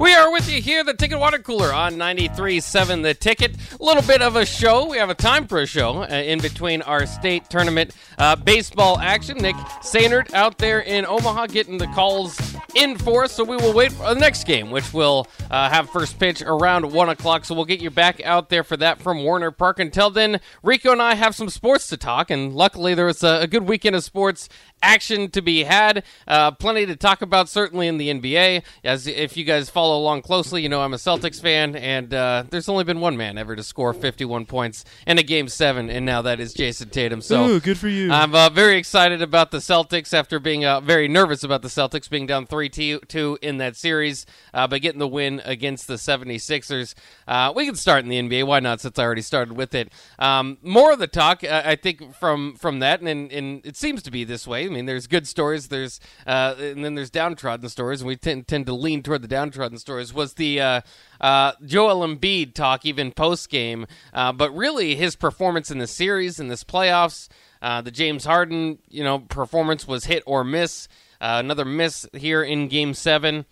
We are with you here, the Ticket Water Cooler on 93.7 The Ticket. A little bit of a show. We have a time for a show uh, in between our state tournament uh, baseball action. Nick Sainert out there in Omaha getting the calls in for us, so we will wait for the next game, which will uh, have first pitch around 1 o'clock. So we'll get you back out there for that from Werner Park. Until then, Rico and I have some sports to talk, and luckily there was a, a good weekend of sports action to be had. Uh, plenty to talk about, certainly in the NBA. As if you guys follow along closely, you know I'm a Celtics fan, and uh, there's only been one man ever to score 51 points in a game seven, and now that is Jayson Tatum. So Ooh, good for you. I'm uh, very excited about the Celtics after being uh, very nervous about the Celtics being down 3 2 in that series, uh, but getting the win against the 76ers. Uh, we can start in the NBA. Why not, since I already started with it? Um, more of the talk, uh, I think, from, from that, and, and it seems to be this way. I mean, there's good stories, there's uh, and then there's downtrodden stories, and we tend, tend to lean toward the downtrodden stories. Was the uh, uh, Joel Embiid talk even post game, uh, but really his performance in the series in this playoffs, uh, the James Harden you know performance was hit or miss. Uh, another miss here in Game Seven.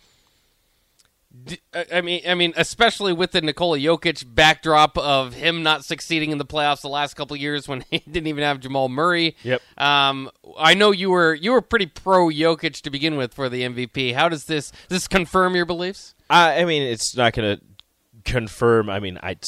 D- I mean, I mean, especially with the Nikola Jokic backdrop of him not succeeding in the playoffs the last couple years when he didn't even have Jamal Murray. Yep. Um, I know you were you were pretty pro Jokic to begin with for the MVP. How does this does this confirm your beliefs? I, I mean, it's not going to confirm. I mean, I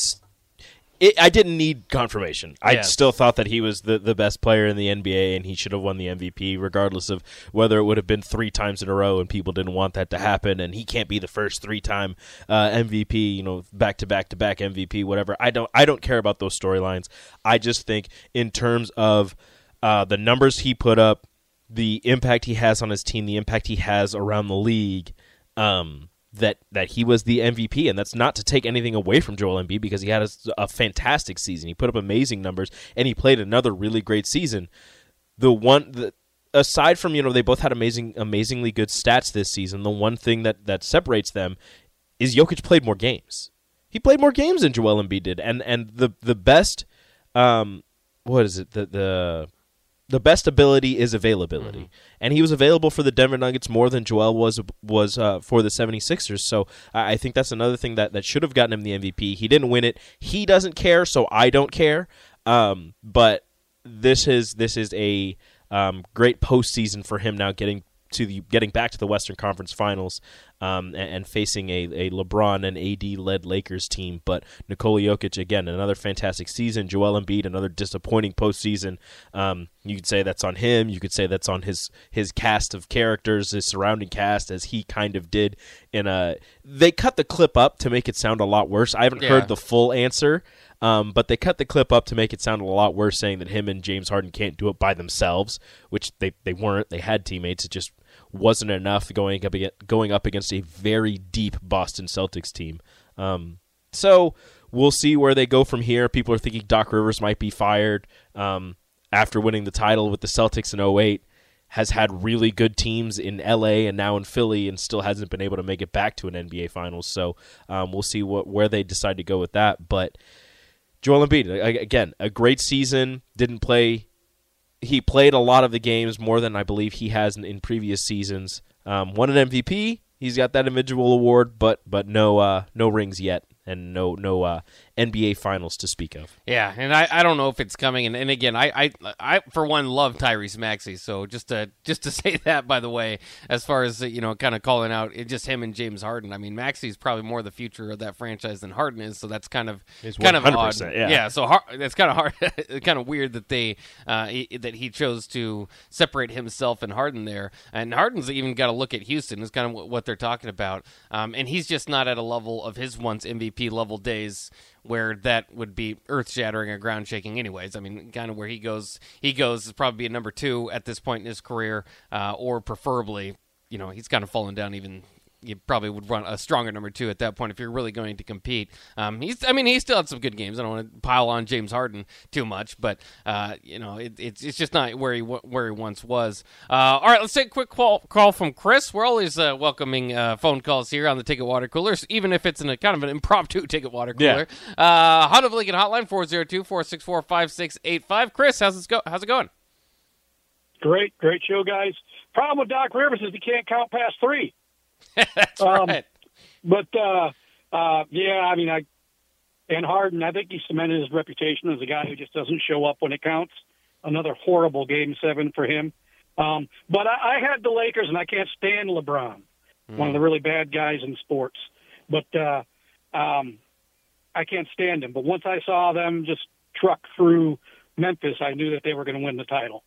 it, I didn't need confirmation. I Yeah. still thought that he was the, the best player in the NBA and he should have won the MVP, regardless of whether it would have been three times in a row and people didn't want that to happen. And he can't be the first three time uh, MVP, you know, back to back to back MVP, whatever. I don't I don't care about those storylines. I just think in terms of uh, the numbers he put up, the impact he has on his team, the impact he has around the league. Um, that that he was the MVP, and that's not to take anything away from Joel Embiid because he had a, a fantastic season. He put up amazing numbers, and he played another really great season. The one the, aside from you know they both had amazing, amazingly good stats this season. The one thing that that separates them is Jokic played more games. He played more games than Joel Embiid did, and and the the best, um, what is it the the the best ability is availability. And he was available for the Denver Nuggets more than Joel was was uh, for the 76ers. So I I think that's another thing that, that should have gotten him the MVP. He didn't win it. He doesn't care, so I don't care. Um, but this is this is a um, great postseason for him now getting to the getting back to the Western Conference Finals um, and, and facing a, a LeBron and AD led Lakers team. But Nikola Jokic again another fantastic season. Joel Embiid another disappointing postseason. Um, you could say that's on him. You could say that's on his his cast of characters, his surrounding cast, as he kind of did in a. They cut the clip up to make it sound a lot worse. I haven't Yeah. heard the full answer. Um, but they cut the clip up to make it sound a lot worse, saying that him and James Harden can't do it by themselves, which they, they weren't. They had teammates. It just wasn't enough going up against, going up against a very deep Boston Celtics team. Um, so we'll see where they go from here. People are thinking Doc Rivers might be fired um, after winning the title with the Celtics in 08. Has had really good teams in LA and now in Philly, and still hasn't been able to make it back to an NBA Finals. So um, we'll see what where they decide to go with that. But Joel Embiid again, a great season. Didn't play. He played a lot of the games more than I believe he has in, in previous seasons. Um, won an MVP. He's got that individual award, but but no uh, no rings yet, and no no uh, NBA Finals to speak of. Yeah, and I, I don't know if it's coming. And, and again, I, I I for one love Tyrese Maxey. So just to just to say that by the way, as far as you know, kind of calling out it, just him and James Harden. I mean, Maxey's probably more the future of that franchise than Harden is. So that's kind of He's kind of odd. 100%, yeah. So that's kind of hard, kind of weird that they uh, he, that he chose to separate himself and Harden there. And Harden's even got to look at Houston is kind of what they're talking about. Um, and he's just not at a level of his once MVP MVP level days where that would be earth shattering or ground shaking. Anyways, I mean, kind of where he goes, he goes is probably a number two at this point in his career, uh, or preferably, you know, he's kind of fallen down even you probably would run a stronger number two at that point if you're really going to compete. Um, he's, I mean, he still had some good games. I don't want to pile on James Harden too much, but uh, you know, it, it's it's just not where he where he once was. Uh, all right, let's take a quick call call from Chris. We're always uh, welcoming uh, phone calls here on the Ticket Water Coolers, even if it's in a kind of an impromptu Ticket Water Cooler. Yeah. Uh, Honda of Lincoln Hotline 402-464-5685. Chris, how's it go? How's it going? Great, great show, guys. Problem with Doc Rivers is he can't count past three. That's um, right. But uh, uh, yeah, I mean, I and Harden, I think he cemented his reputation as a guy who just doesn't show up when it counts. Another horrible Game Seven for him. Um, but I, I had the Lakers, and I can't stand LeBron, mm. one of the really bad guys in sports. But uh, um, I can't stand him. But once I saw them just truck through Memphis, I knew that they were going to win the title.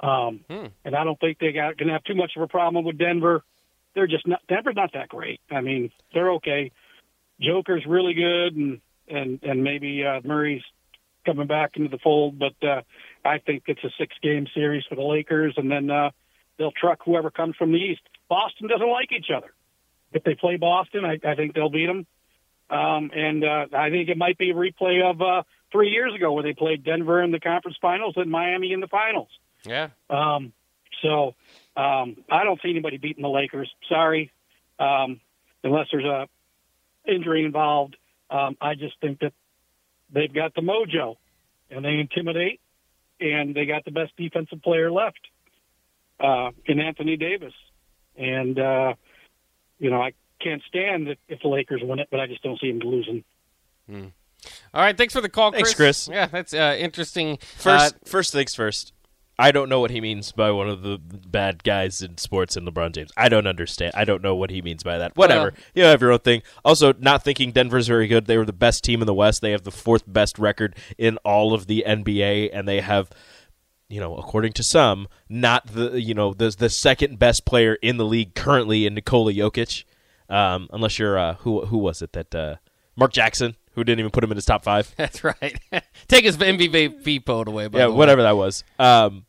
Um, hmm. And I don't think they got going to have too much of a problem with Denver they're just not Denver's not that great. I mean, they're okay. Joker's really good, and and and maybe uh, Murray's coming back into the fold, but uh, I think it's a six game series for the Lakers, and then uh, they'll truck whoever comes from the East. Boston doesn't like each other. If they play Boston, I, I think they'll beat them. Um, and uh, I think it might be a replay of uh, three years ago where they played Denver in the conference finals and Miami in the finals. Yeah. Um, so um, I don't see anybody beating the Lakers. Sorry, um, unless there's a injury involved. Um, I just think that they've got the mojo, and they intimidate, and they got the best defensive player left uh, in Anthony Davis. And uh, you know, I can't stand it if the Lakers win it, but I just don't see them losing. Hmm. All right, thanks for the call, Chris. Thanks, Chris. Yeah, that's uh, interesting. First, uh, first things first. I don't know what he means by one of the bad guys in sports in LeBron James. I don't understand. I don't know what he means by that. Whatever. Well, you have your own thing. Also, not thinking Denver's very good. They were the best team in the West. They have the fourth best record in all of the NBA, and they have, you know, according to some, not the you know the the second best player in the league currently in Nikola Jokic. Um, unless you're uh, who who was it that uh, Mark Jackson who didn't even put him in his top five. That's right. Take his MVP vote away. yeah, whatever that was. Um,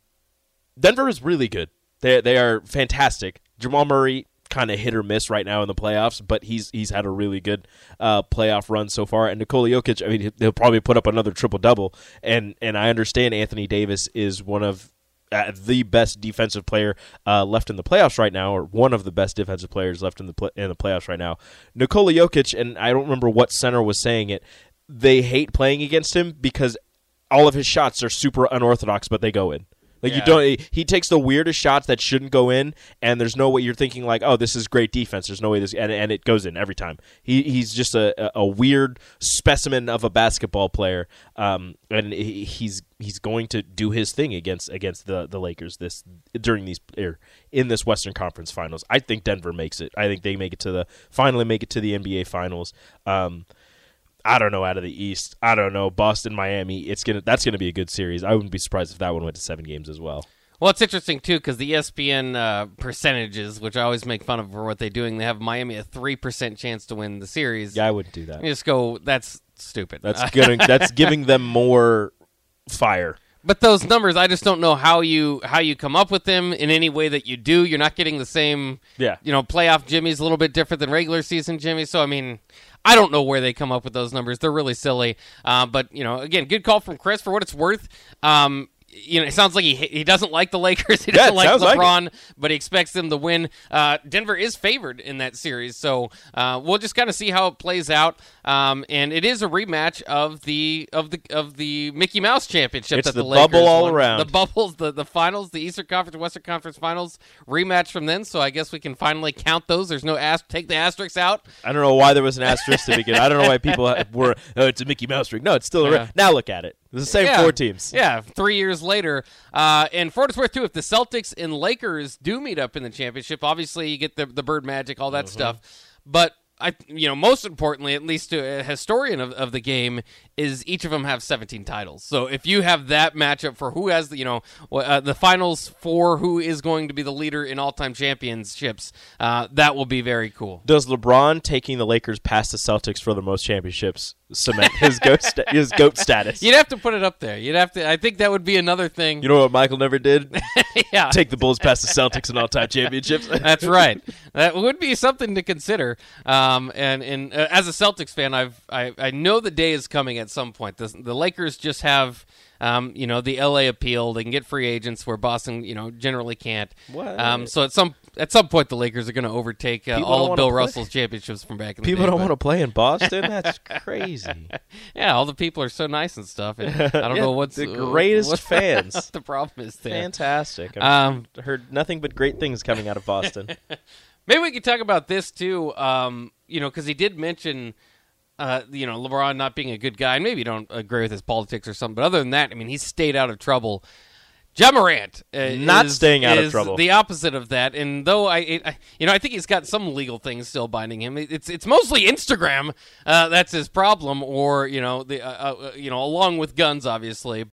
Denver is really good. They they are fantastic. Jamal Murray kind of hit or miss right now in the playoffs, but he's he's had a really good uh, playoff run so far. And Nikola Jokic, I mean, he'll probably put up another triple double. And and I understand Anthony Davis is one of uh, the best defensive player uh, left in the playoffs right now, or one of the best defensive players left in the in the playoffs right now. Nikola Jokic, and I don't remember what center was saying it. They hate playing against him because all of his shots are super unorthodox, but they go in. Like yeah. you don't. He takes the weirdest shots that shouldn't go in, and there's no way you're thinking like, oh, this is great defense. There's no way this, and, and it goes in every time. He he's just a, a weird specimen of a basketball player, um, and he's he's going to do his thing against against the the Lakers this during these er, in this Western Conference Finals. I think Denver makes it. I think they make it to the finally make it to the NBA Finals. Um, I don't know out of the East. I don't know Boston, Miami. It's gonna that's gonna be a good series. I wouldn't be surprised if that one went to seven games as well. Well, it's interesting too because the ESPN uh, percentages, which I always make fun of for what they're doing, they have Miami a three percent chance to win the series. Yeah, I wouldn't do that. You just go. That's stupid. That's gonna, that's giving them more fire. But those numbers, I just don't know how you how you come up with them in any way that you do. You're not getting the same, yeah. You know, playoff Jimmy's a little bit different than regular season Jimmy. So I mean, I don't know where they come up with those numbers. They're really silly. Uh, but you know, again, good call from Chris for what it's worth. Um, you know, it sounds like he he doesn't like the Lakers. He doesn't yeah, like LeBron, like but he expects them to win. Uh, Denver is favored in that series, so uh, we'll just kind of see how it plays out. Um, and it is a rematch of the of the of the Mickey Mouse Championship. It's that the, the bubble all won. around. The bubbles, the the finals, the Eastern Conference, Western Conference Finals rematch from then. So I guess we can finally count those. There's no ast- take the asterisks out. I don't know why there was an asterisk to begin. I don't know why people were. Oh, it's a Mickey Mouse ring. No, it's still a yeah. now. Look at it. The same yeah. four teams. Yeah, three years later. Uh, and for what it's worth, too, if the Celtics and Lakers do meet up in the championship, obviously you get the, the bird magic, all that mm-hmm. stuff. But I you know most importantly, at least to a historian of, of the game, is each of them have 17 titles. So if you have that matchup for who has the you know uh, the finals for who is going to be the leader in all time championships, uh, that will be very cool. Does LeBron taking the Lakers past the Celtics for the most championships cement his goat sta- his goat status? You'd have to put it up there. You'd have to. I think that would be another thing. You know what Michael never did? yeah, Take the Bulls past the Celtics in all time championships. That's right. That would be something to consider. Um, and and uh, as a Celtics fan, I've I, I know the day is coming at some point. The, the Lakers just have. Um, you know the LA appeal; they can get free agents where Boston, you know, generally can't. What? Um, so at some at some point, the Lakers are going to overtake uh, all of Bill play. Russell's championships from back in the People don't want to play in Boston. That's crazy. Yeah, all the people are so nice and stuff. And I don't Yeah, know what's the greatest what fans. the problem is there. Fantastic. I've Um, heard nothing but great things coming out of Boston. Maybe we could talk about this too. Um, you know, because he did mention, uh, you know, LeBron not being a good guy. And maybe you don't agree with his politics or something, but other than that, I mean, he's stayed out of trouble. Ja Morant, uh, Not is- staying out of trouble. The opposite of that, and though I, it, I, you know, I think he's got some legal things still binding him. It- It's it's mostly Instagram uh, that's his problem, or you know, the uh, uh, you know, along with guns, obviously.